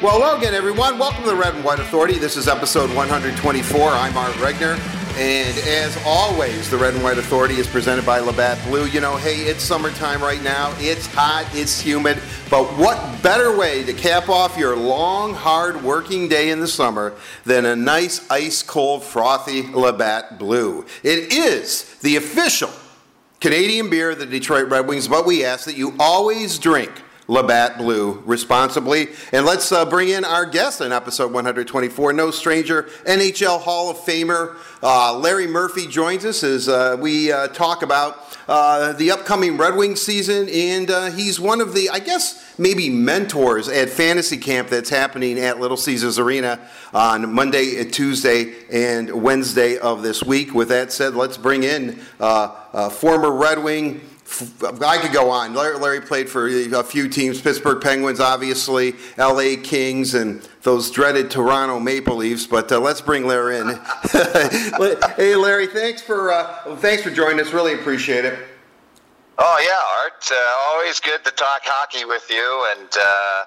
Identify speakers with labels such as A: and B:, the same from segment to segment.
A: Well, hello again, everyone. Welcome to the Red and White Authority. This is episode 124. I'm Art Regner. And as always, the Red and White Authority is presented by Labatt Blue. You know, hey, it's summertime right now. It's hot, it's humid. But what better way to cap off your long, hard working day in the summer than a nice, ice cold, frothy Labatt Blue? It is the official Canadian beer of the Detroit Red Wings, but we ask that you always drink Labatt Blue responsibly. And let's uh, bring in our guest in episode 124, no stranger, NHL Hall of Famer uh, Larry Murphy joins us as uh, we uh, talk about uh, the upcoming Red Wings season. And uh, he's one of the, I guess, maybe mentors at fantasy camp that's happening at Little Caesars Arena on Monday, Tuesday, and Wednesday of this week. With that said, let's bring in former Red Wing. I could go on. Larry, played for a few teams Pittsburgh Penguins, obviously, LA Kings, and those dreaded Toronto Maple Leafs. But uh, let's bring Larry in. hey, Larry, thanks for, uh, thanks for joining us. Really appreciate it.
B: Oh, yeah, Art. Uh, always good to talk hockey with you. And uh,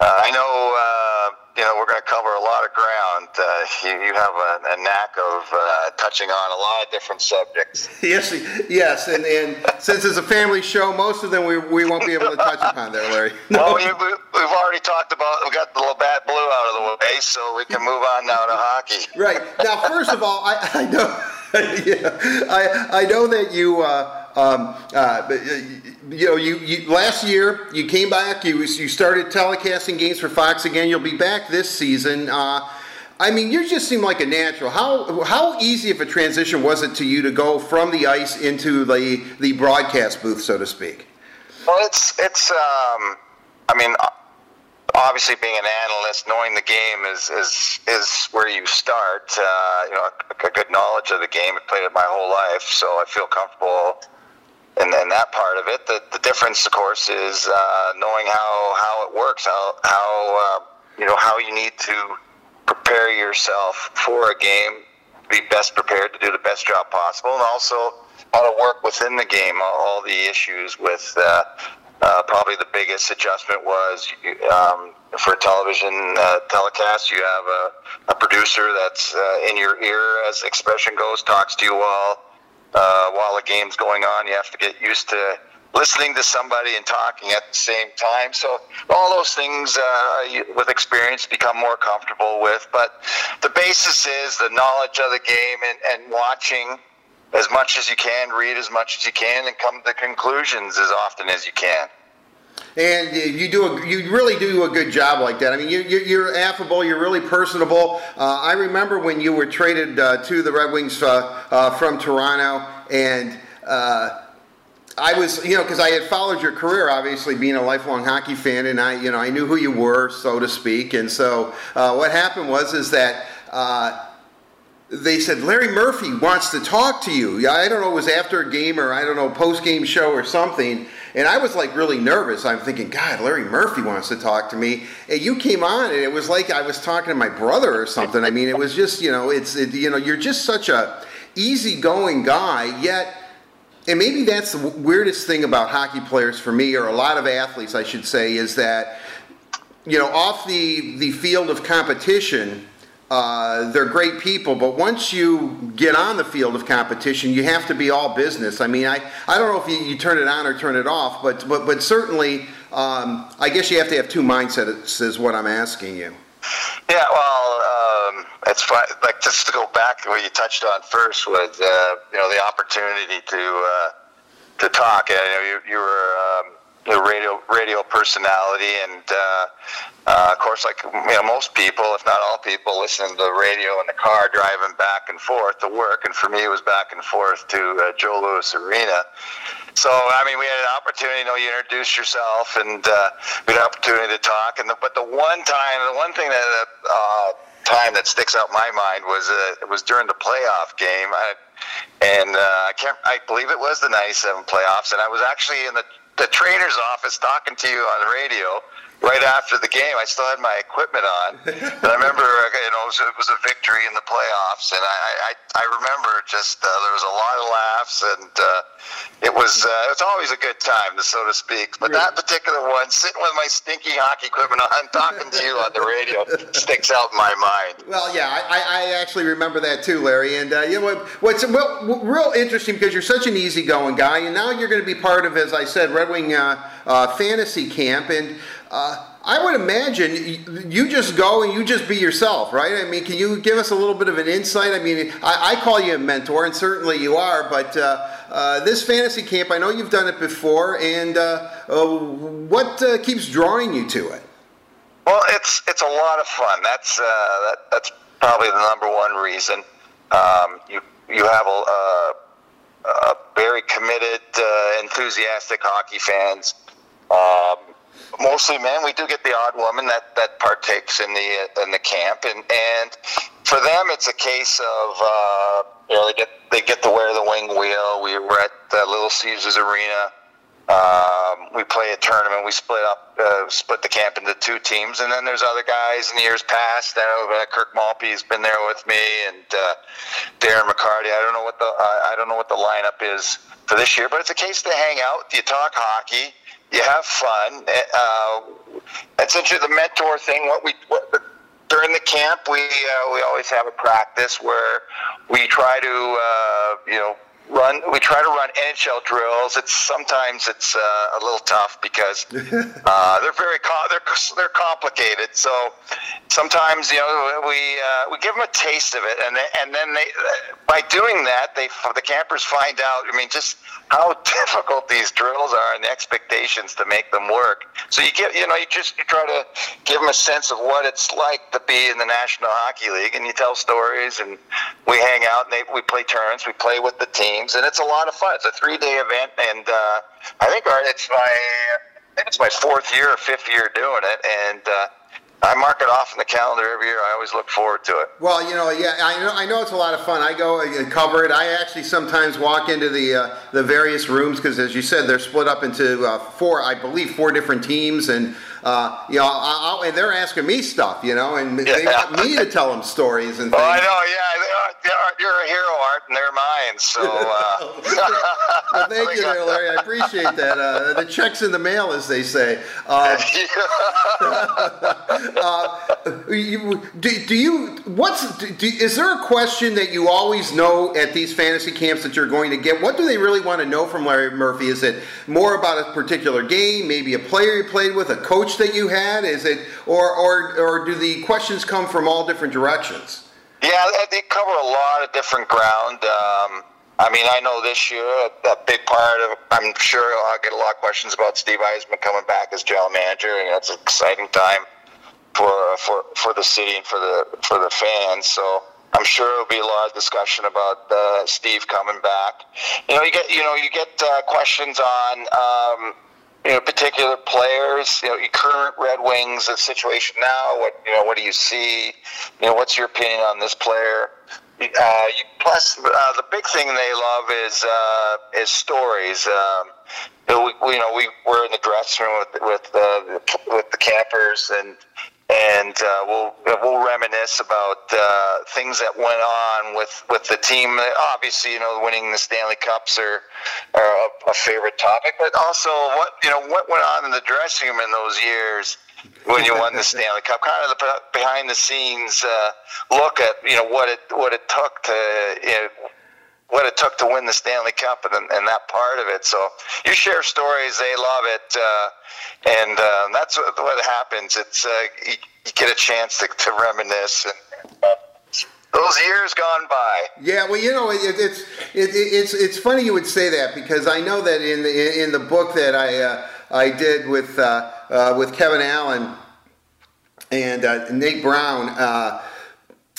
B: uh, I know uh, you know, we're going to cover a lot of ground. Uh, you, you, have a, a knack of uh, touching on a lot of different subjects.
A: yes, yes, and, and since it's a family show, most of them we, we won't be able to touch upon there, Larry.
B: No. Well, we, have already talked about, we got the Labatt Blue out of the way, so we can move on now to hockey.
A: Right. Now, first of all, I, I know, yeah, I, I know that you, uh, um, uh, you know, you, you, last year you came back. You you started telecasting games for Fox again. You'll be back this season. Uh, I mean, you just seem like a natural. How how easy of a transition was it to you to go from the ice into the the broadcast booth, so to speak?
B: Well, it's it's. Um, I mean, obviously, being an analyst, knowing the game is is is where you start. Uh, you know, a, a good knowledge of the game. I played it my whole life, so I feel comfortable and then that part of it. The, the difference, of course, is uh, knowing how, how it works, how, how uh, you know how you need to prepare yourself for a game, be best prepared to do the best job possible, and also how to work within the game. All the issues with uh, uh, probably the biggest adjustment was um, for television uh, telecast. You have a, a producer that's uh, in your ear, as expression goes, talks to you while uh, while the game's going on. You have to get used to listening to somebody and talking at the same time. So all those things uh, with experience become more comfortable with. But the basis is the knowledge of the game and, and watching as much as you can, read as much as you can, and come to conclusions as often as you can
A: and you do a, you really do a good job like that. I mean, you, you're affable, you're really personable. Uh, I remember when you were traded uh, to the Red Wings uh, uh from Toronto, and uh, I was, you know, because I had followed your career, obviously being a lifelong hockey fan, and I, you know, I knew who you were, so to speak. And so, uh, what happened was is that they said Larry Murphy wants to talk to you. I don't know, it was after a game or I don't know, post game show or something. And I was like really nervous. I'm thinking, God, Larry Murphy wants to talk to me. And you came on, and it was like I was talking to my brother or something. I mean, it was just, you know, it's, it, you know, you're just such a easygoing guy, yet. And maybe that's the weirdest thing about hockey players for me, or a lot of athletes, I should say, is that, you know, off the, the field of competition, uh, they're great people, but once you get on the field of competition, you have to be all business. I mean, I, I don't know if you, you turn it on or turn it off, but but, but certainly, um, I guess you have to have two mindsets. Is what I'm asking you.
B: Yeah, well, um, it's. Like just to go back to what you touched on first was uh, you know the opportunity to uh, to talk. You, know, you, you were. Um, the radio radio personality, and uh, uh, of course, like you know, most people, if not all people, listen to the radio in the car driving back and forth to work. And for me, it was back and forth to uh, Joe Louis Arena. So, I mean, we had an opportunity. You know, you introduced yourself, and uh, we had an opportunity to talk. And the, but the one time, the one thing that uh, time that sticks out in my mind was uh, it was during the playoff game. I, and uh, I can't. I believe it was the '97 playoffs, and I was actually in the the trainer's office talking to you on the radio, right after the game. I still had my equipment on. and I remember, you know, it was, it was a victory in the playoffs, and I I, I remember just uh, there was a lot of laughs, and uh, it was uh, it's always a good time, so to speak. But that particular one, sitting with my stinky hockey equipment on, talking to you on the radio, sticks out in my mind.
A: Well, yeah, I, I actually remember that too, Larry. And uh, you know what, what's well, real interesting because you're such an easygoing guy, and now you're going to be part of, as I said, Red Wing uh, uh, fantasy camp, and uh, I would imagine you just go and you just be yourself, right? I mean, can you give us a little bit of an insight? I mean, I, I call you a mentor, and certainly you are, but uh, uh, this fantasy camp, I know you've done it before, and uh, uh what uh, keeps drawing you to it?
B: Well, it's it's a lot of fun. That's that, that's probably the number one reason. Um, you you have a, a very committed, enthusiastic hockey fans. Um, mostly men. We do get the odd woman that, that partakes in the in the camp, and and for them it's a case of uh, you know they get they get to wear the wing wheel. We were at Little Caesars Arena. Um, we play a tournament. We split up, uh, split the camp into two teams, and then there's other guys in the years past. I know uh, Kirk Maltby's been there with me, and uh, Darren McCarty. I don't know what the I don't know what the lineup is for this year, but it's a case to hang out. You talk hockey you have fun. Uh, it's interesting. The mentor thing. What we what, during the camp, we uh, we always have a practice where we try to uh, you know run. We try to run NHL drills. It's sometimes it's uh, a little tough because uh, they're very com- they're they're complicated. So sometimes you know we uh, we give them a taste of it, and they, and then they by doing that they the campers find out. I mean, just how difficult these drills are and the expectations to make them work. So you get you know you just you try to give them a sense of what it's like to be in the National Hockey League, and you tell stories, and we hang out and they, we play tournaments, we play with the team games, and it's a lot of fun. It's a three day event, and uh, I think it's my I think it's my fourth year or fifth year doing it, and uh, I mark it off in the calendar every year. I always look forward to it.
A: Well, you know, yeah, I know, I know it's a lot of fun. I go and cover it. I actually sometimes walk into the uh, the various rooms because, as you said, they're split up into uh, four, I believe, four different teams, and uh, you know, I, I, and they're asking me stuff, you know, and yeah. they want me to tell them stories and things. Oh,
B: I know, yeah, are, you're a hero, Art, and they're mine. So, uh,
A: well, thank you, there, Larry. I appreciate that. Uh, the check's in the mail, as they say. Um, uh, you, do, do, you? What's? Do, is there a question that you always know at these fantasy camps that you're going to get? What do they really want to know from Larry Murphy? Is it more about a particular game, maybe a player you played with, a coach? that you had? Is it, or, or, or do the questions come from all different directions?
B: Yeah, they cover a lot of different ground. Um, I mean, I know this year a, big part of. I'm sure I'll get a lot of questions about Steve Yzerman coming back as general manager, and it's an exciting time for for for the city and for the for the fans. So I'm sure there'll be a lot of discussion about uh, Steve coming back. You know, you get you know you get uh, questions on. Um, you know, particular players, you know, your current Red Wings the situation now. What you know, what do you see? You know, what's your opinion on this player? Uh, you, plus, uh, the big thing they love is uh, is stories. Um, you know, we, you know, we were in the dressing room with with uh, with the campers, and and uh, we'll we'll reminisce about uh, things that went on with, with the team. Obviously, you know, winning the Stanley Cups are, are a, favorite topic, but also what you know what went on in the dressing room in those years when you won the Stanley Cup. Kind of the behind the scenes uh, look at you know what it what it took to you know, what it took to win the Stanley Cup and, and that part of it. So you share stories, they love it, uh, and uh, that's what, what, happens. It's uh, you, you, get a chance to, to reminisce. And, those years gone by.
A: Yeah, well, you know, it, it's it, it's it's funny you would say that because I know that in the in the book that I uh, I did with uh, with Kevin Allen and Nate Brown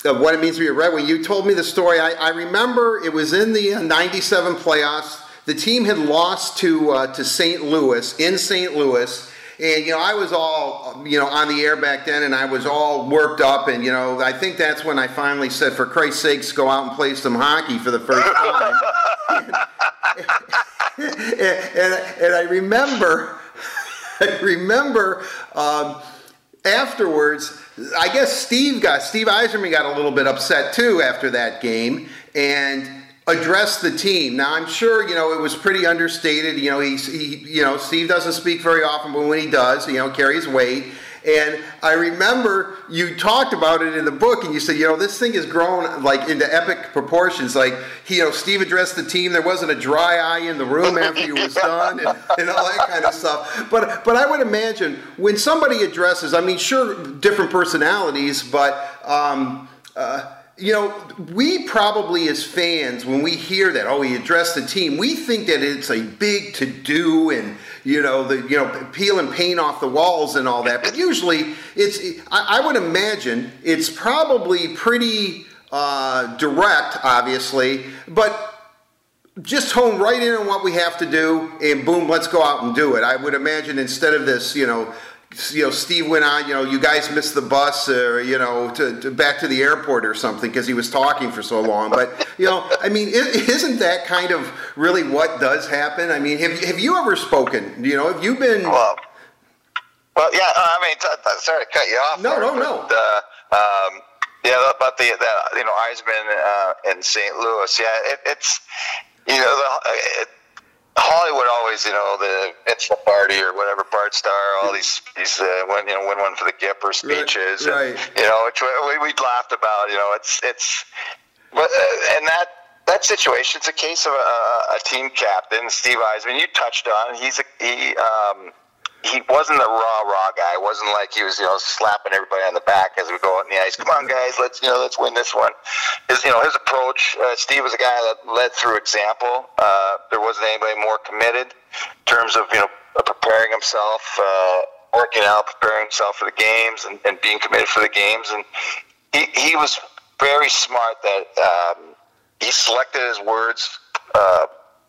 A: of what it means to be a Red Wing. You told me the story. I, I remember it was in the '97 uh, playoffs. The team had lost to uh, to St. Louis in St. Louis. And you know, I was all you know on the air back then, and I was all worked up. And you know, I think that's when I finally said, "For Christ's sakes, go out and play some hockey for the first time." and, and, and I remember I remember um, afterwards, I guess Steve got Steve Yzerman got a little bit upset too after that game and addressed the team. Now I'm sure you know it was pretty understated. You know he's he you know Steve doesn't speak very often, but when he does, you know carries weight. And I remember you talked about it in the book, and you said, you know, this thing has grown like into epic proportions. Like, you know, Steve addressed the team. There wasn't a dry eye in the room after you was done, and, and all that kind of stuff. But but I would imagine when somebody addresses, I mean, sure, different personalities, but. Um, uh, you know, we probably as fans, when we hear that, oh, he addressed the team, we think that it's a big to do and you know, the you know, peeling paint off the walls and all that. But usually, it's I, I would imagine it's probably pretty uh, direct, obviously, but just hone right in on what we have to do, and boom, let's go out and do it. I would imagine instead of this, you know, you know, Steve went on, you know, you guys missed the bus or, you know, to, to back to the airport or something because he was talking for so long. But, you know, I mean, isn't that kind of really what does happen? I mean, have, have you ever spoken? You know, have you been.
B: Well, well yeah, I mean, sorry to cut you off.
A: No, no, no.
B: Uh, um, yeah, about the, the you know, Yzerman uh, in St. Louis. Yeah, it, it's, you know, the, it, Hollywood always, you know, the mitzvah party or whatever, Bart Starr, all these, these uh, win, you know, win one for the Gipper speeches,
A: right, right.
B: and you know, which we we laughed about. You know, it's it's, but uh, and that that situation, it's a case of a, a team captain, Steve Yzerman. You touched on. He's a he. Um, he wasn't a rah rah guy. It wasn't like he was you know slapping everybody on the back as we go out in the ice. Come on, guys, let's you know let's win this one. His you know his approach. Uh, Steve was a guy that led through example. Uh, there wasn't anybody more committed in terms of you know preparing himself, uh, working out, preparing himself for the games, and, and being committed for the games. And he he was very smart that um, he selected his words. Uh,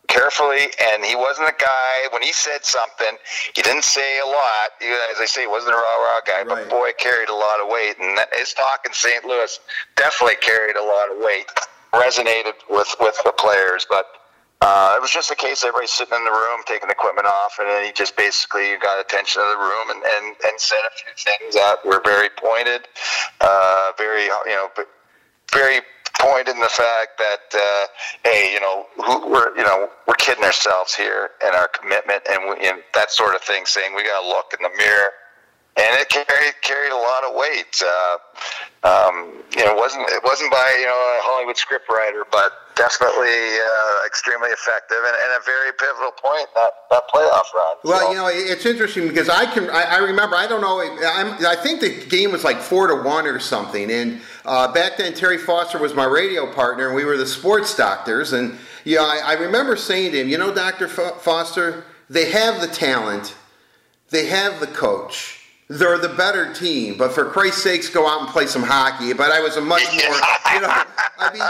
B: carefully, and he wasn't a guy. When he said something, he didn't say a lot. He, as I say, he wasn't a rah rah guy, right. but boy, carried a lot of weight. And his talk in St. Louis definitely carried a lot of weight, resonated with with the players. But uh, it was just a case of everybody sitting in the room, taking the equipment off, and then he just basically got attention of the room and, and, and said a few things that were very pointed, uh, very you know, very point in the fact that uh, hey, you know, we're you know we're kidding ourselves here and our commitment and, we, and that sort of thing. Saying we got to look in the mirror, and it carried carried a lot of weight. Uh, um, you know, it wasn't it wasn't by you know a Hollywood scriptwriter, but definitely uh, extremely effective and, and, a very pivotal point that, that playoff run.
A: Well, so. you know, it's interesting because I can I, I remember I don't know I'm, i think the game was like four to one or something, and uh, back then Terry Foster was my radio partner, and we were the sports doctors, and you know I, I remember saying to him, you know, Doctor Foster, they have the talent, they have the coach they're the better team, but for Christ's sakes, go out and play some hockey. But I was a much more, you know, I mean,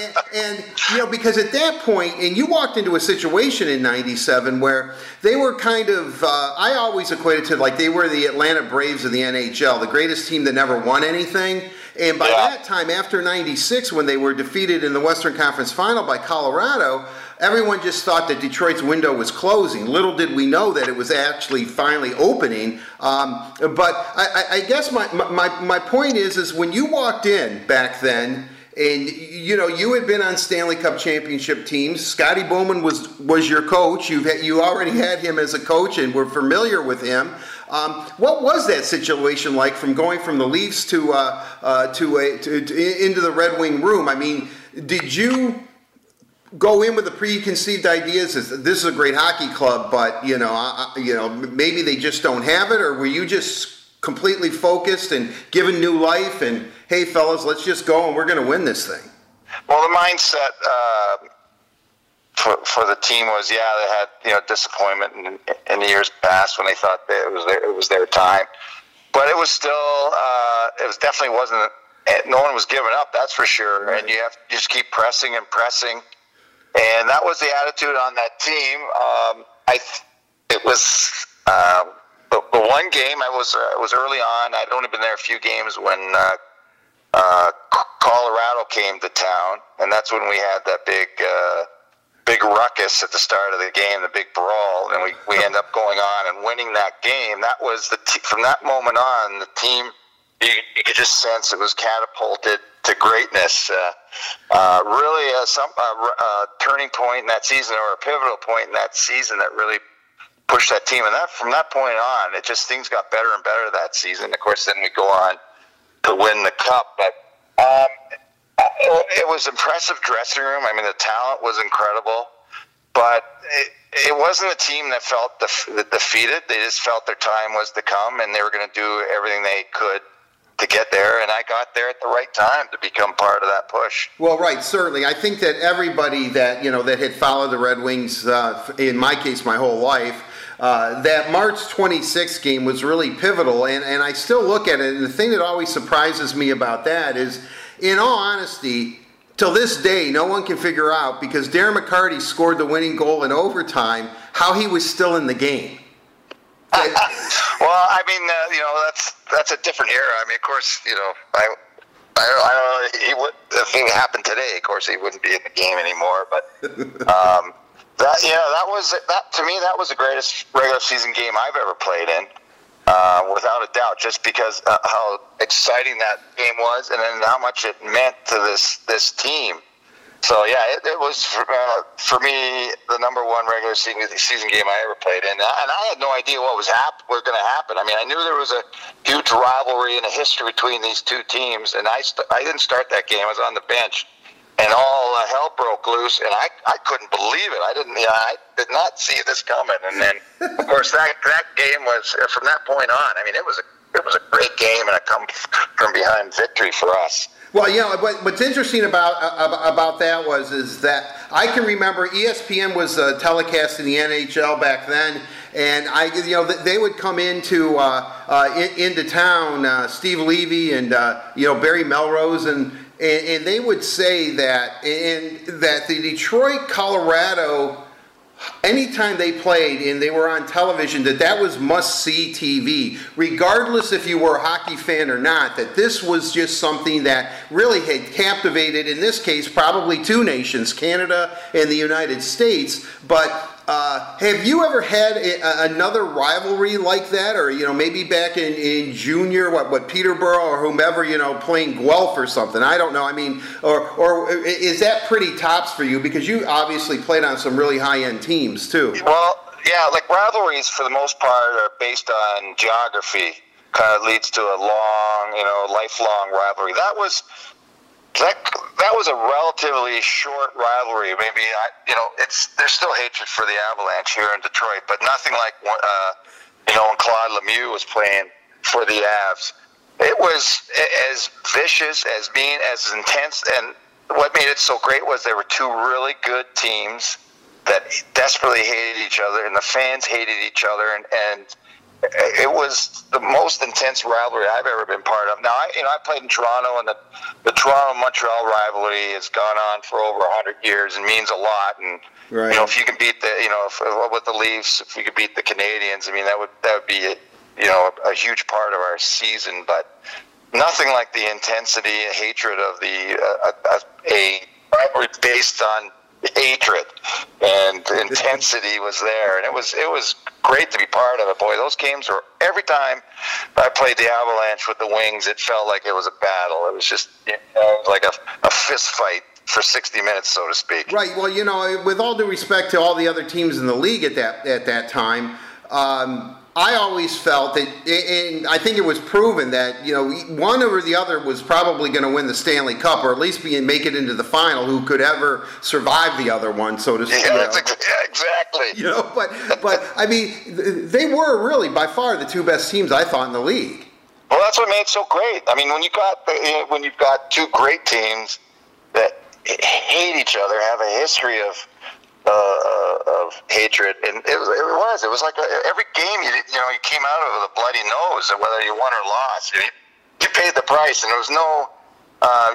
A: and, and, you know, because at that point, and you walked into a situation in '97 where they were kind of, uh, I always equated to like they were the Atlanta Braves of the NHL, the greatest team that never won anything. And by yeah. that time, after '96, when they were defeated in the Western Conference Final by Colorado everyone just thought that Detroit's window was closing. Little did we know that it was actually finally opening. Um, but I, I, guess my, my, my point is, is when you walked in back then, and you know you had been on Stanley Cup championship teams. Scotty Bowman was was your coach. You've you already had him as a coach and were familiar with him. Um, what was that situation like from going from the Leafs to uh, uh, to, a, to, to into the Red Wing room? I mean, did you go in with the preconceived ideas that this is a great hockey club, but you know, I, you know, maybe they just don't have it, or were you just completely focused and given new life and hey, fellas, let's just go and we're going to win this thing?
B: Well, the mindset uh, for for the team was, yeah, they had you know disappointment in, in the years past when they thought that it was their, it was their time, but it was still uh, it was definitely wasn't. No one was giving up, that's for sure. Right. And you have to just keep pressing and pressing and that was the attitude on that team. Um, I it was uh, the, the, one game I was uh, was early on. I'd only been there a few games when uh, uh Colorado came to town, and that's when we had that big uh, big ruckus at the start of the game, the big brawl, and we we end up going on and winning that game, that was the t- from that moment on, the team you, you could just sense it was catapulted to greatness. Uh, uh, really, a, some a, turning point in that season, or a pivotal point in that season, that really pushed that team. And that from that point on, it just things got better and better that season. Of course, then we go on to win the cup, but. Um, it was impressive dressing room. I mean, the talent was incredible, but it, it wasn't a team that felt def- defeated. They just felt their time was to come, and they were going to do everything they could to get there, and I got there at the right time to become part of that push.
A: Well, right, certainly. I think that everybody that you know that had followed the Red Wings, uh, in my case, my whole life. Uh, that March 26th game was really pivotal, and, and I still look at it. And the thing that always surprises me about that is, in all honesty, till this day, no one can figure out because Darren McCarty scored the winning goal in overtime how he was still in the game.
B: well, I mean, uh, you know, that's that's a different era. I mean, of course, you know, I. I, I don't know. He would. If it happened today, of course, he wouldn't be in the game anymore. But um, that, yeah, that was that to me. That was the greatest regular season game I've ever played in, uh, without a doubt. Just because uh, how exciting that game was, and then how much it meant to this this team. So yeah, it, it was for, uh, for me the number one regular season, season game I ever played in, and I had no idea what was hap- was going to happen. I mean, I knew there was a huge rivalry and a history between these two teams, and I st- I didn't start that game; I was on the bench, and all uh, hell broke loose, and I I couldn't believe it. I didn't, you know, I did not see this coming, and then of course that that game was uh, from that point on. I mean, it was a it was a great game and a come from behind victory for us.
A: Well, you know, what's interesting about uh, about that was is that I can remember ESPN was uh, telecasting the NHL back then, and I, you know, they would come into uh, uh, in, into town, uh, Steve Levy and uh, you know Barry Melrose, and, and, and they would say that and that the Detroit, Colorado anytime they played and they were on television that that was must see tv regardless if you were a hockey fan or not that this was just something that really had captivated in this case probably two nations canada and the united states. But uh, have you ever had a, another rivalry like that, or you know, maybe back in, in junior, what what Peterborough or whomever, you know, playing Guelph or something? I don't know. I mean, or or is that pretty tops for you because you obviously played on some really high end teams too?
B: Well, yeah, like rivalries for the most part are based on geography. Kind of leads to a long, you know, lifelong rivalry. That was that that was a relatively short rivalry. Maybe I, you know, it's there's still hatred for the Avalanche here in Detroit, but nothing like uh, you know when Claude Lemieux was playing for the Avs. It was as vicious, as mean, as intense, and what made it so great was there were two really good teams that desperately hated each other, and the fans hated each other, and and it was the most intense rivalry I've ever been part of. Now, I, you know, I played in Toronto, and the, the Toronto Montreal rivalry has gone on for over hundred years and means a lot. And right. you know, if you can beat the, you know, if, with the Leafs, if we could beat the Canadiens, I mean, that would that would be, you know, a, a huge part of our season. But nothing like the intensity and hatred of the uh, a, a rivalry based on hatred and intensity was there, and it was it was great to be part of it. Boy, those games were every time I played the Avalanche with the Wings, it felt like it was a battle. It was just you know, like a, a fist fight for 60 minutes, so to speak.
A: Right. Well, you know, with all due respect to all the other teams in the league at that at that time. Um, I always felt that, and I think it was proven that you know one or the other was probably going to win the Stanley Cup, or at least be make it into the final. Who could ever survive the other one, so to speak?
B: Yeah, exactly.
A: You know, but but I mean, they were really by far the two best teams I thought in the league.
B: Well, that's what made it so great. I mean, when you got when you've got two great teams that hate each other, have a history of uh, of hatred, and it, was, it was. It was like a, every game you you know you came out of with a bloody nose, whether you won or lost. You, you paid the price, and there was no, uh,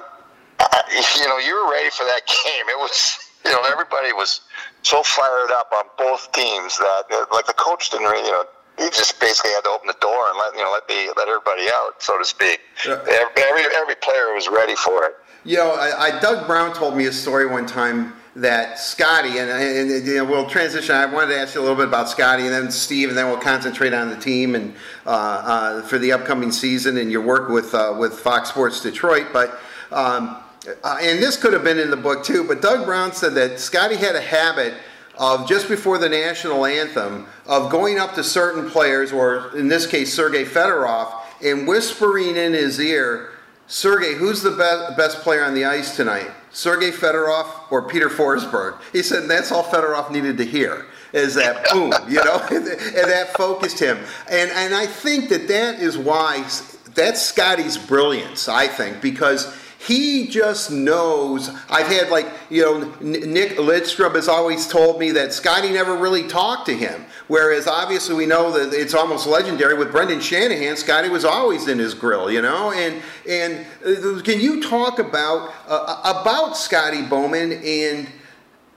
B: you know, you were ready for that game. It was, you know, everybody was so fired up on both teams that uh, like the coach didn't really, you know. He just basically had to open the door and let you know let the let everybody out, so to speak. Yeah. Every every player was ready for it.
A: You know, I, I, Doug Brown told me a story one time that Scotty and, and, you know, we'll transition. I wanted to ask you a little bit about Scotty and then Steve, and then we'll concentrate on the team and uh, uh, for the upcoming season and your work with uh, with Fox Sports Detroit. But um, uh, and this could have been in the book too. But Doug Brown said that Scotty had a habit of just before the national anthem of going up to certain players, or in this case Sergei Fedorov, and whispering in his ear, "Sergei, who's the best player on the ice tonight?" Sergei Fedorov or Peter Forsberg. He said that's all Fedorov needed to hear is that boom, you know, and that focused him. And and I think that that is why that's Scotty's brilliance. I think because he just knows. I've had like you know Nick Lidstrom has always told me that Scotty never really talked to him. Whereas obviously we know that it's almost legendary with Brendan Shanahan. Scotty was always in his grill, you know. And and uh, can you talk about uh, about Scotty Bowman and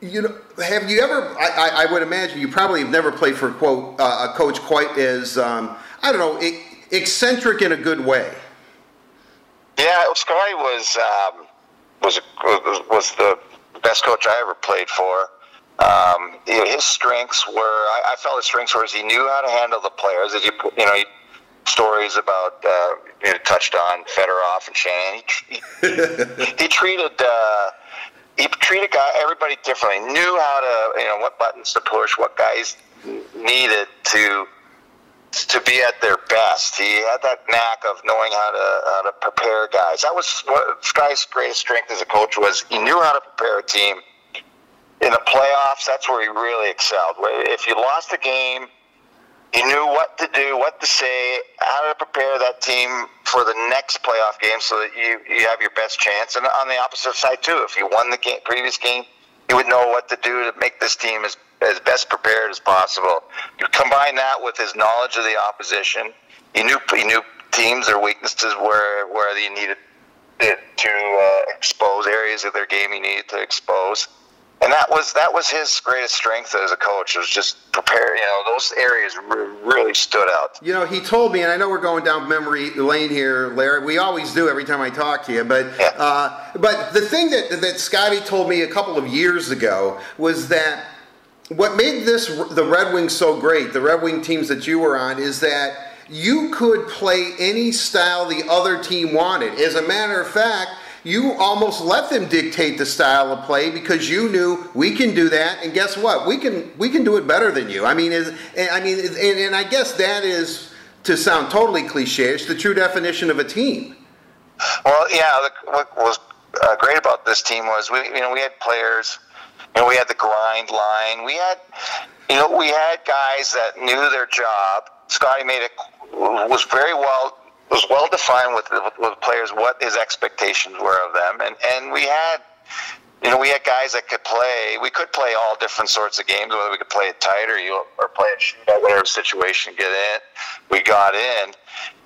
A: you know, have you ever? I, I, would imagine you probably have never played for quote uh, a coach quite as um, I don't know eccentric in a good way.
B: Yeah, Scotty was um, was was the best coach I ever played for. Um, you know, his strengths were I, I, felt his strengths were he knew how to handle the players. As you you know, he, stories about uh, you know, touched on Fedorov and Shannon. He, he, he treated. Uh, he treated guy, everybody differently. Knew how to, you know, what buttons to push, what guys needed to to be at their best. He had that knack of knowing how to how to prepare guys. That was what Sky's greatest strength as a coach was. He knew how to prepare a team. In the playoffs, that's where he really excelled. If you lost a game, he knew what to do, what to say, how to prepare that team for the next playoff game so that you, you have your best chance. And on the opposite side too, if you won the game, previous game, he would know what to do to make this team as as best prepared as possible. You combine that with his knowledge of the opposition. He knew he knew teams, their weaknesses, where where you needed it to uh, expose areas of their game he needed to expose. And that was that was his greatest strength as a coach. Was just prepare. You know, those areas really stood out.
A: You know, he told me, and I know we're going down memory lane here, Larry. We always do every time I talk to you. But yeah. uh, but the thing that that Scotty told me a couple of years ago was that what made this the Red Wings so great, the Red Wing teams that you were on, is that you could play any style the other team wanted. As a matter of fact, you almost let them dictate the style of play because you knew we can do that, and guess what? We can we can do it better than you. I mean, is I mean, and, and I guess that is to sound totally cliche. It's the true definition of a team.
B: Well, yeah. What was uh, great about this team was we you know we had players you we had the grind line. We had, you know, we had guys that knew their job. Scotty made it was very well was well defined with, with with players what his expectations were of them, and and we had. You know, we had guys that could play. We could play all different sorts of games, whether we could play it tight or you or play it shootout, whatever situation get in. We got in.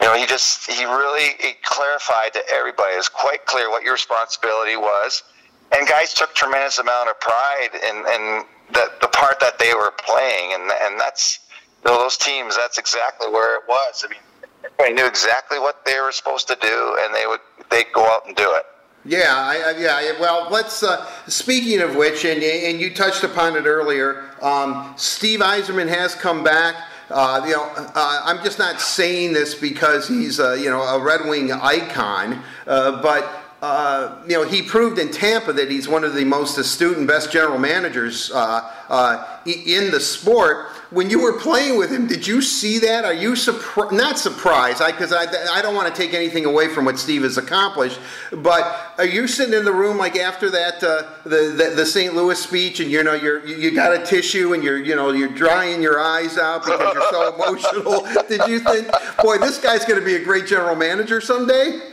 B: You know, he just he really he clarified to everybody. It was quite clear what your responsibility was and guys took tremendous amount of pride in, in the, the part that they were playing, and and that's you know, those teams. That's exactly where it was. I mean, everybody knew exactly what they were supposed to do, and they would they go out and do it.
A: Yeah, I, yeah. Well, let's. Uh, speaking of which, and and you touched upon it earlier. Um, Steve Yzerman has come back. Uh, you know, uh, I'm just not saying this because he's uh, you know a Red Wing icon, uh, but uh, you know, he proved in Tampa that he's one of the most astute and best general managers uh, uh, in the sport. When you were playing with him, did you see that? Are you surprised? Not surprised, because I, I, I, don't want to take anything away from what Steve has accomplished. But are you sitting in the room like after that uh, the, the, the St. Louis speech, and you know you're you got a tissue and you're you know you're drying your eyes out because you're so emotional? did you think, boy, this guy's going to be a great general manager someday?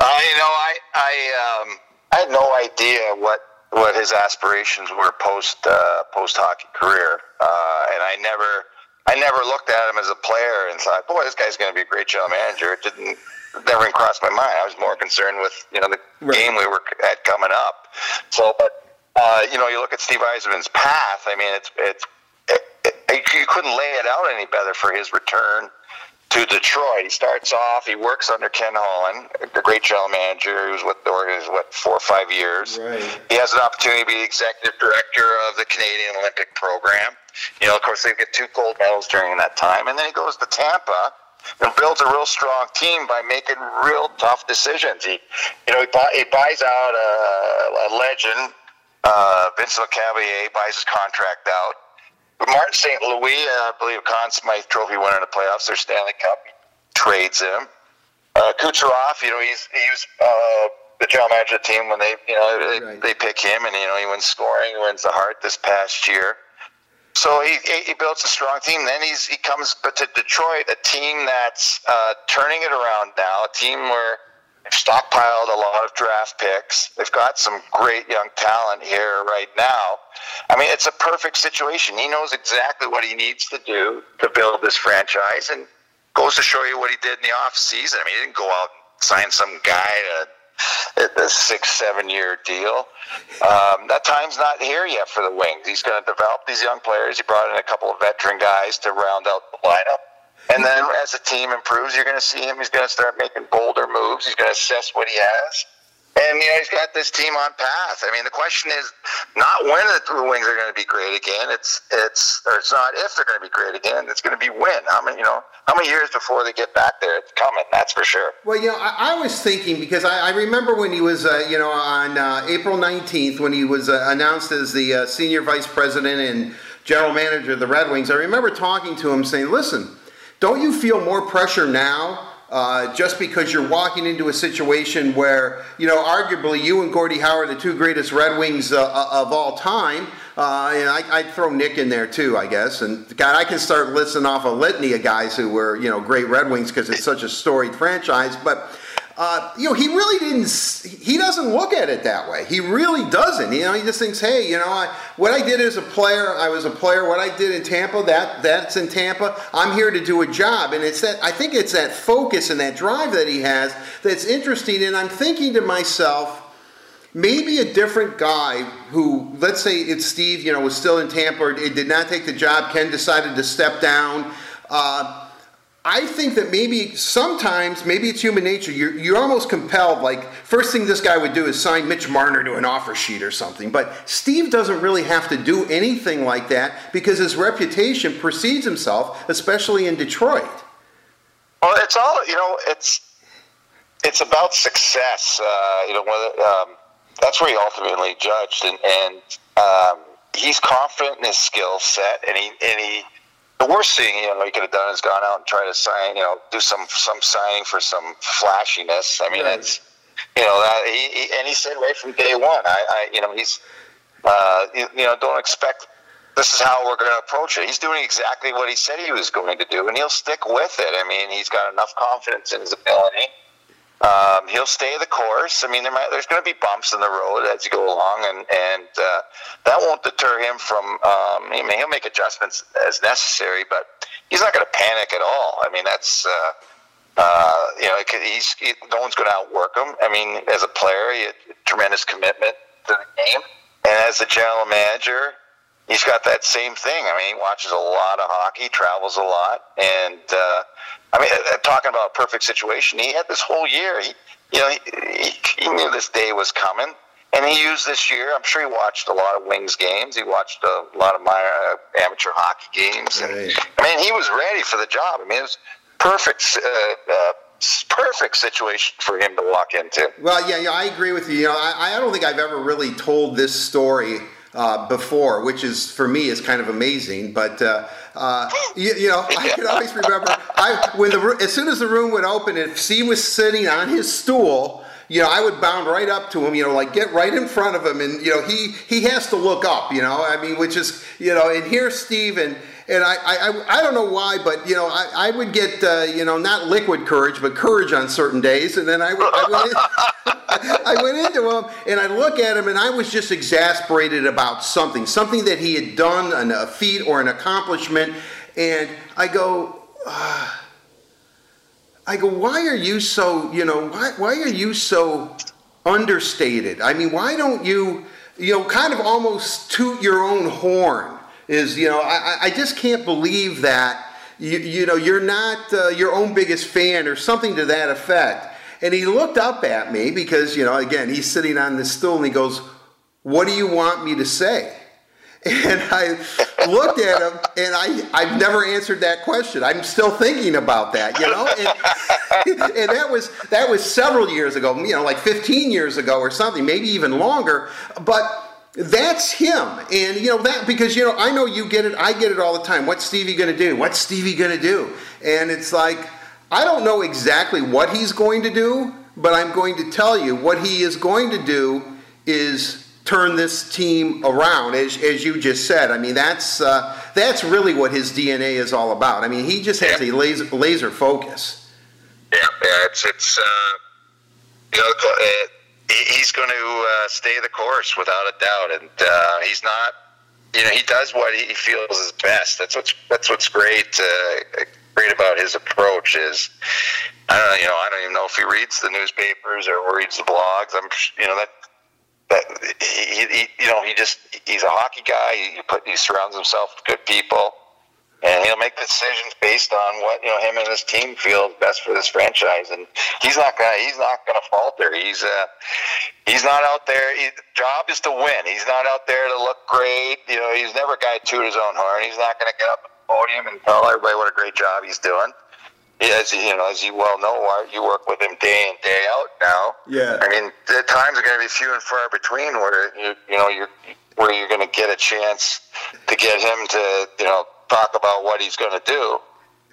B: Uh, you know, I I um, I had no idea what what his aspirations were post uh, post hockey career, uh, and I never I never looked at him as a player and thought, boy, this guy's going to be a great general manager. It didn't never crossed my mind. I was more concerned with you know the right. game we were at coming up. So, but uh, you know, you look at Steve Yzerman's path. I mean, it's it's it, it, you couldn't lay it out any better for his return to Detroit. He starts off, he works under Ken Holland, a great general manager who's with the organization, what, four or five years.
A: Right.
B: He has an opportunity to be executive director of the Canadian Olympic program. You know, of course, they get two gold medals during that time. And then he goes to Tampa and builds a real strong team by making real tough decisions. He, you know, he, buy, he buys out a, a legend, uh, Vince Lecavalier, buys his contract out. Martin St. Louis, uh, I believe, Conn Smythe Trophy winner in the playoffs, their Stanley Cup, trades him. Uh, Kucherov, you know, he's he's uh, the general manager of the team when they, you know, they,
A: Right.
B: they pick him, and you know, he wins scoring, he wins the Hart this past year. So he, he he builds a strong team. Then he's he comes but to Detroit, a team that's uh, turning it around now. A team where stockpiled a lot of draft picks. They've got some great young talent here right now. I mean, it's a perfect situation. He knows exactly what he needs to do to build this franchise, and goes to show you what he did in the off season. I mean, he didn't go out and sign some guy to a six, seven year deal. Um, that time's not here yet for the Wings. He's going to develop these young players. He brought in a couple of veteran guys to round out the lineup. And then as the team improves, you're going to see him. He's going to start making bolder moves. He's going to assess what he has. And, you know, he's got this team on path. I mean, the question is not when the Wings are going to be great again. It's, it's, or it's not if they're going to be great again. It's going to be when. How many, you know, how many years before they get back there? It's coming. That's for sure.
A: Well, you know, I, I was thinking because I, I remember when he was, uh, you know, on uh, April 19th when he was uh, announced as the uh, senior vice president and general manager of the Red Wings. I remember talking to him saying, listen, don't you feel more pressure now? Uh, just because you're walking into a situation where, you know, arguably you and Gordie Howe are the two greatest Red Wings uh, of all time. Uh, and I, I'd throw Nick in there too, I guess. And God, I can start listing off a litany of guys who were, you know, great Red Wings because it's such a storied franchise. But uh, you know, he really didn't. He doesn't look at it that way. He really doesn't. You know, he just thinks, hey, you know, I, what I did as a player, I was a player. What I did in Tampa, that that's in Tampa. I'm here to do a job, and it's that. I think it's that focus and that drive that he has that's interesting. And I'm thinking to myself maybe a different guy who, let's say it's Steve, you know, was still in Tampa, or did not take the job. Ken decided to step down. Uh, I think that maybe sometimes, maybe it's human nature. You're, you're almost compelled. Like first thing this guy would do is sign Mitch Marner to an offer sheet or something. But Steve doesn't really have to do anything like that because his reputation precedes himself, especially in Detroit.
B: Well, it's all you know. It's it's about success. Uh, you know, whether, um, that's where he ultimately judged, and, and um, he's confident in his skill set, and he and he. The worst thing you know he could have done is gone out and try to sign, you know, do some some signing for some flashiness. I mean,
A: Right.
B: it's you know that he, he and he said right from day one, I, I you know he's uh, you, you know don't expect this is how we're going to approach it. He's doing exactly what he said he was going to do, and he'll stick with it. I mean, he's got enough confidence in his ability. Um, he'll stay the course. I mean, there might, there's going to be bumps in the road as you go along, and and uh, that won't deter him from. Um, I mean, he'll make adjustments as necessary, but he's not going to panic at all. I mean, that's. Uh, uh, you know, he's he, no one's going to outwork him. I mean, as a player, he had tremendous commitment to the game, and as a general manager, he's got that same thing. I mean, he watches a lot of hockey, travels a lot, and uh, I mean, uh, talking about a perfect situation, he had this whole year. He, you know, he, he, he knew this day was coming, and he used this year. I'm sure he watched a lot of Wings games. He watched a lot of my uh, amateur hockey games, and
A: Right.
B: I mean, he was ready for the job. I mean, it was perfect. Uh, uh, Perfect situation for him to walk into.
A: Well, yeah, yeah, I agree with you. You know, I, I don't think I've ever really told this story uh, before, which is for me is kind of amazing. But uh, uh, you, you know, I can always remember I when the as soon as the room would open, if Steve was sitting on his stool. You know, I would bound right up to him. You know, like get right in front of him, and you know he he has to look up. You know, I mean, which is you know, and here's Steve, and and I I, I- don't know why, but you know, I, I would get uh, you know not liquid courage, but courage on certain days, and then I, I went. I went into him and I look at him and I was just exasperated about something, something that he had done, an- a feat or an accomplishment, and I go, "Ah." I go, why are you so, you know, why, why are you so understated? I mean, why don't you, you know, kind of almost toot your own horn? Is, you know, I, I- just can't believe that, you, you know, you're not uh, your own biggest fan or something to that effect. And he looked up at me because, you know, again, he's sitting on this stool and he goes, What do you want me to say? And I looked at him, and I, I've never answered that question. I'm still thinking about that, you know. And, and, that was that was several years ago, you know, like 15 years ago or something, maybe even longer. But that's him, and you know that because you know I know you get it, I get it all the time. What's Stevie going to do? What's Stevie going to do? And it's like I don't know exactly what he's going to do, but I'm going to tell you what he is going to do is turn this team around, as, as you just said. I mean, that's uh, that's really what his DNA is all about. I mean, he just has yeah. a laser, laser focus.
B: Yeah, yeah, it's it's uh, you know uh, he's going to uh, stay the course without a doubt, and uh, he's not. You know, he does what he feels is best. That's what's that's what's great. Uh, great about his approach is I don't you know, I don't even know if he reads the newspapers or reads the blogs. I'm, you know, that that he, he, you know, he just he's a hockey guy. He put he surrounds himself with good people, and he'll make decisions based on what you know him and his team feel best for this franchise. And he's not gonna he's not gonna falter. He's uh he's not out there. His job is to win. He's not out there to look great. You know, he's never a guy to toot his own horn. He's not gonna get up at the podium and tell everybody what a great job he's doing as you know, as you well know, you work with him day in day out now.
A: Yeah.
B: I mean, the times are going to be few and far between where you you know you're where you're going to get a chance to get him to you know talk about what he's going to do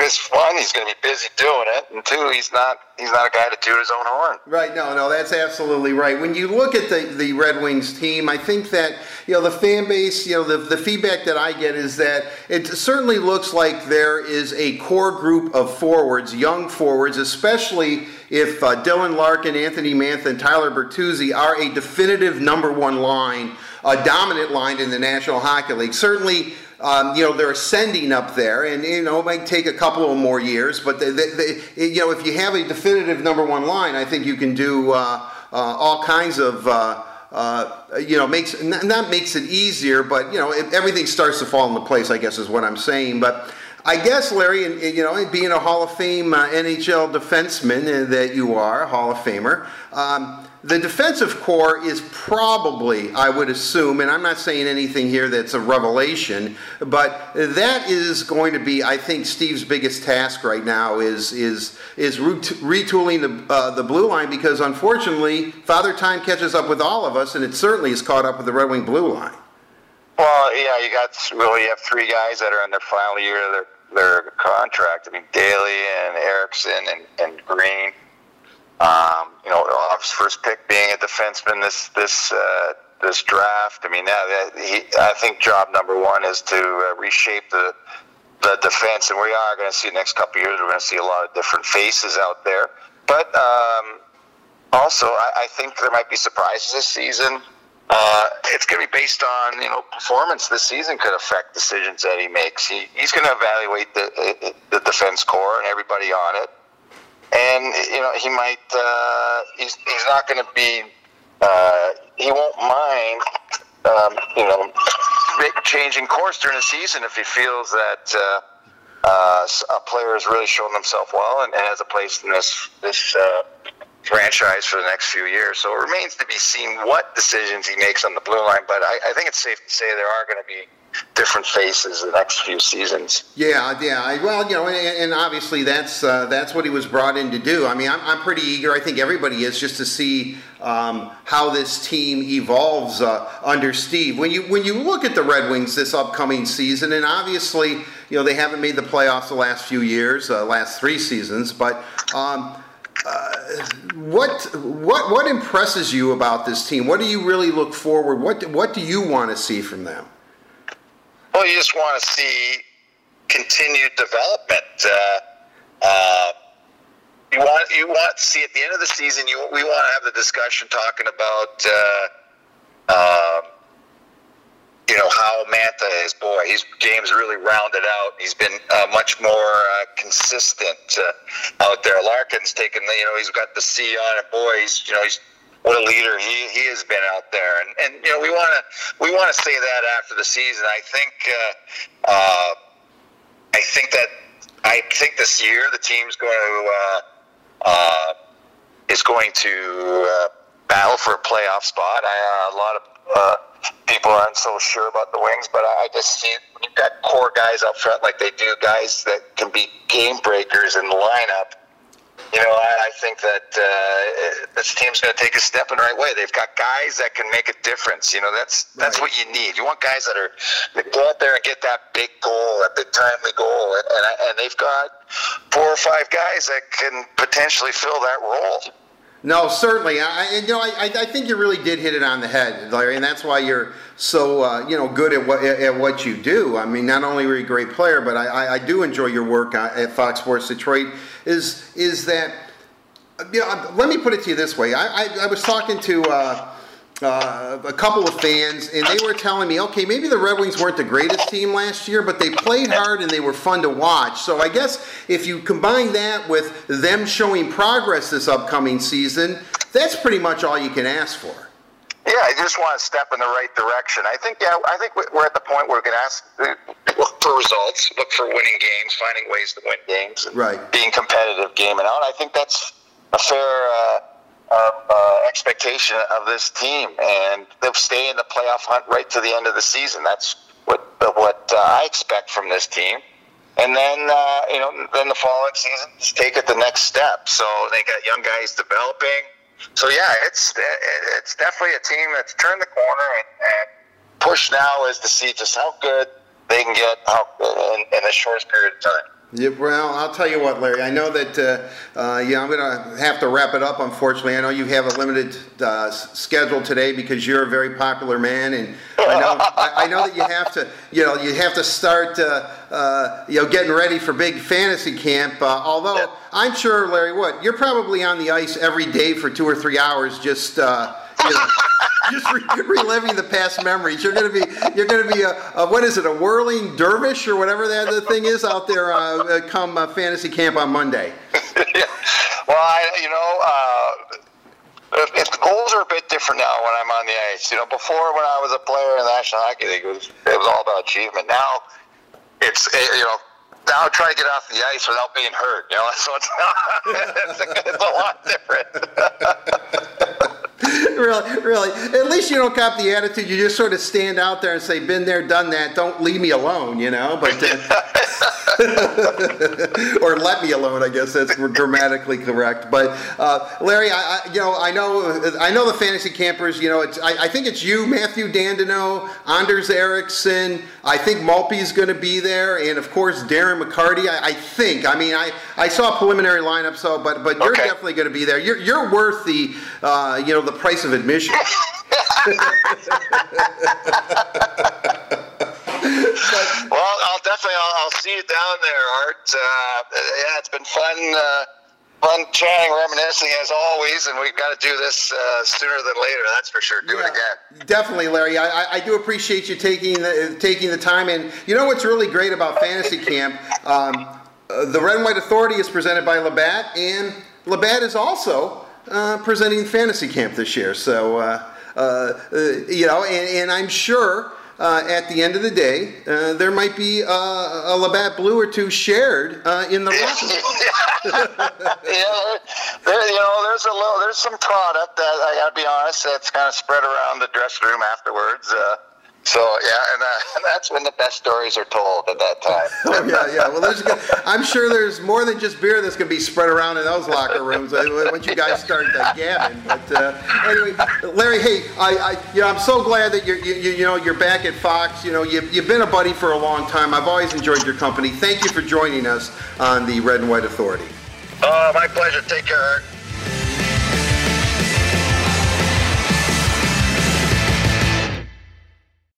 B: because one, he's going to be busy doing it, and two, he's not he's not a guy to toot his own horn.
A: Right. No, no, that's absolutely right. When you look at the the Red Wings team, I think that you know the fan base, you know, the the feedback that I get is that it certainly looks like there is a core group of forwards, young forwards, especially if uh, Dylan Larkin, Anthony Mantha, and Tyler Bertuzzi are a definitive number one line, a dominant line in the National Hockey League. Certainly um, you know, they're ascending up there, and you know, it might take a couple of more years. But they, they, they, you know, if you have a definitive number one line, I think you can do uh, uh, all kinds of. Uh, uh you know, makes not makes it easier, but you know, it, everything starts to fall into place. I guess is what I'm saying. But I guess, Larry, and, you know, being a Hall of Fame uh, NHL defenseman uh, that you are, a Hall of Famer, um, the defensive core is probably, I would assume, and I'm not saying anything here that's a revelation, but that is going to be, I think, Steve's biggest task right now is is is retooling the uh, the blue line because unfortunately, Father Time catches up with all of us, and it certainly is caught up with the Red Wing blue line.
B: Well, yeah, you got well, you have three guys that are in their final year of their their contract. I mean, Daley and Ericsson and, and Green. Um, you know, Off's first pick being a defenseman this this uh, this draft. I mean, that, he, I think job number one is to uh, reshape the the defense, and we are going to see the next couple years. We're going to see a lot of different faces out there, but um, also I, I think there might be surprises this season. Uh, it's going to be based on you know performance this season could affect decisions that he makes. He, he's going to evaluate the the defense core and everybody on it and you know he might uh, he's he's not going to be uh, he won't mind um, you know changing course during the season if he feels that uh, uh, a player has really shown themselves well and, and has a place in this this uh, franchise for the next few years. So it remains to be seen what decisions he makes on the blue line. But I, I think it's safe to say there are going to be different faces the next few seasons.
A: Yeah, yeah. Well, you know, and, and obviously that's uh, that's what he was brought in to do. I mean, I'm, I'm pretty eager. I think everybody is just to see um, how this team evolves uh, under Steve. When you when you look at the Red Wings this upcoming season, and obviously, you know, they haven't made the playoffs the last few years, uh, last three seasons, but. Um, uh, what what what impresses you about this team? What do you really look forward? What what do you want to see from them?
B: Well, you just want to see continued development. Uh, uh, you want you want to see at the end of the season. You we want to have the discussion talking about. Uh, um, you know how Mantha is. Boy, his game's really rounded out. He's been uh, much more uh, consistent uh, out there. Larkin's taken you know, he's got the C on it. Boy, he's, you know, he's what a leader he, he has been out there. And, and you know, we want to we want to say that after the season. I think uh, uh, I think that I think this year the team's going to uh, uh, is going to uh, battle for a playoff spot. Uh, a lot of people aren't so sure about the Wings, but I just see you've got core guys up front like they do, guys that can be game breakers in the lineup you know, I, I think that uh, this team's going to take a step in the right way. They've got guys that can make a difference. You know, that's that's right. what you need. You want guys that are that go out there and get that big goal, that big timely goal, and and, and they've got four or five guys that can potentially fill that role.
A: No, certainly. I, you know, I, I think you really did hit it on the head, Larry, and that's why you're so uh, you know good at what at what you do. I mean, not only were you a great player, but I, I do enjoy your work at Fox Sports Detroit. Is is that you know? Let me put it to you this way. I I, I was talking to. Uh, uh, a couple of fans, and they were telling me, okay, maybe the Red Wings weren't the greatest team last year, but they played hard and they were fun to watch. So I guess if you combine that with them showing progress this upcoming season, that's pretty much all you can ask for.
B: Yeah, I just want to step in the right direction. I think, yeah, I think we're at the point where we can ask, look for results, look for winning games, finding ways to win games,
A: right?
B: Being competitive, game and out. I think that's a fair uh, uh, uh, expectation of this team, and they'll stay in the playoff hunt right to the end of the season. That's what what uh, I expect from this team. And then, uh, you know, then the following season, just take it the next step. So they got young guys developing so yeah, it's it's definitely a team that's turned the corner and, and push now is to see just how good they can get how, in, in the shortest period of time.
A: Yeah, well, I'll tell you what, Larry. I know that uh, uh, yeah, I'm going to have to wrap it up. Unfortunately, I know you have a limited uh, schedule today because you're a very popular man, and I know I, I, know that you have to, you know, you have to start, uh, uh, you know, getting ready for big fantasy camp. Uh, although I'm sure, Larry, what you're probably on the ice every day for two or three hours, just. You know, just re- reliving the past memories. You're going to be you're going to be a, a, what is it a whirling dervish or whatever that the thing is out there uh, uh come uh, fantasy camp on Monday.
B: Well, I you know. Uh, if the goals are a bit different now when I'm on the ice. You know, before when I was a player in the National Hockey League, it was, it was all about achievement. Now, it's eh, you know, now try to get off the ice without being hurt. You know, so it's, it's, a, it's a lot different.
A: really, really. At least you don't cop the attitude. You just sort of stand out there and say, "Been there, done that. Don't leave me alone," you know. But uh, or let me alone. I guess that's grammatically correct. But uh, Larry, I, I, you know, I know, I know the fantasy campers. You know, I, I, think it's you, Mathieu Dandenault, Anders Eriksson. I think Maltby's going to be there, and of course Darren McCarty. I, I, think. I mean, I, I saw a preliminary lineup, so but but you're okay. definitely going to be there. You're you're worth the uh, you know the price of admission.
B: well, I'll definitely I'll, I'll, see you down there, Art. Uh, yeah, it's been fun. Uh, fun chatting, reminiscing as always, and we've got to do this uh, sooner than later. That's for sure. Do yeah, it again.
A: Definitely, Larry. I, I do appreciate you taking the, taking the time. And you know what's really great about Fantasy Camp? Um, uh, the Red and White Authority is presented by Labatt, and Labatt is also uh, presenting Fantasy Camp this year. So, uh, uh, you know, and, and I'm sure uh, at the end of the day, uh, there might be uh, a Labatt Blue or two shared uh, in the
B: roster. yeah, there, you know, there's a little, there's some product that I got to be honest that's kind of spread around the dressing room afterwards. So yeah, and, uh, and, that's when the best stories are told at that time.
A: oh, yeah, yeah. Well, there's, I'm sure there's more than just beer that's gonna be spread around in those locker rooms uh, once you guys start uh, gabbing. But uh, anyway, Larry, hey, I, I, you know, I'm so glad that you're, you, you know, you're back at Fox. You know, you've, you've been a buddy for a long time. I've always enjoyed your company. Thank you for joining us on the Red and White Authority.
B: Oh, my pleasure. Take care.